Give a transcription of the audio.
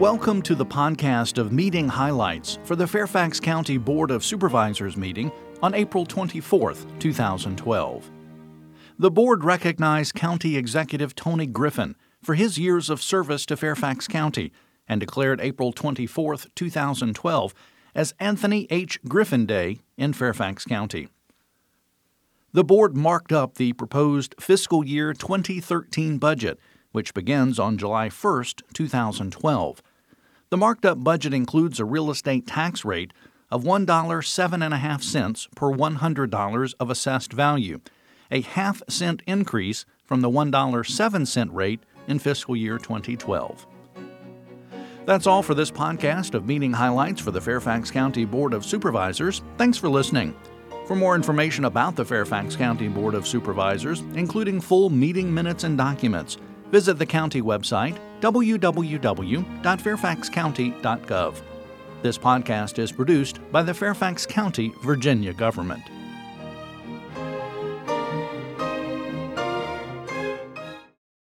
Welcome to the podcast of meeting highlights for the Fairfax County Board of Supervisors meeting on April 24, 2012. The board recognized County Executive Tony Griffin for his years of service to Fairfax County and declared April 24, 2012 as Anthony H. Griffin Day in Fairfax County. The board marked up the proposed fiscal year 2013 budget, which begins on July 1, 2012. The marked up budget includes a real estate tax rate of $1.07 per $100 of assessed value, a half cent increase from the $1.07 rate in fiscal year 2012. That's all for this podcast of meeting highlights for the Fairfax County Board of Supervisors. Thanks for listening. For more information about the Fairfax County Board of Supervisors, including full meeting minutes and documents, visit the county website www.fairfaxcounty.gov. This podcast is produced by the Fairfax County, Virginia government.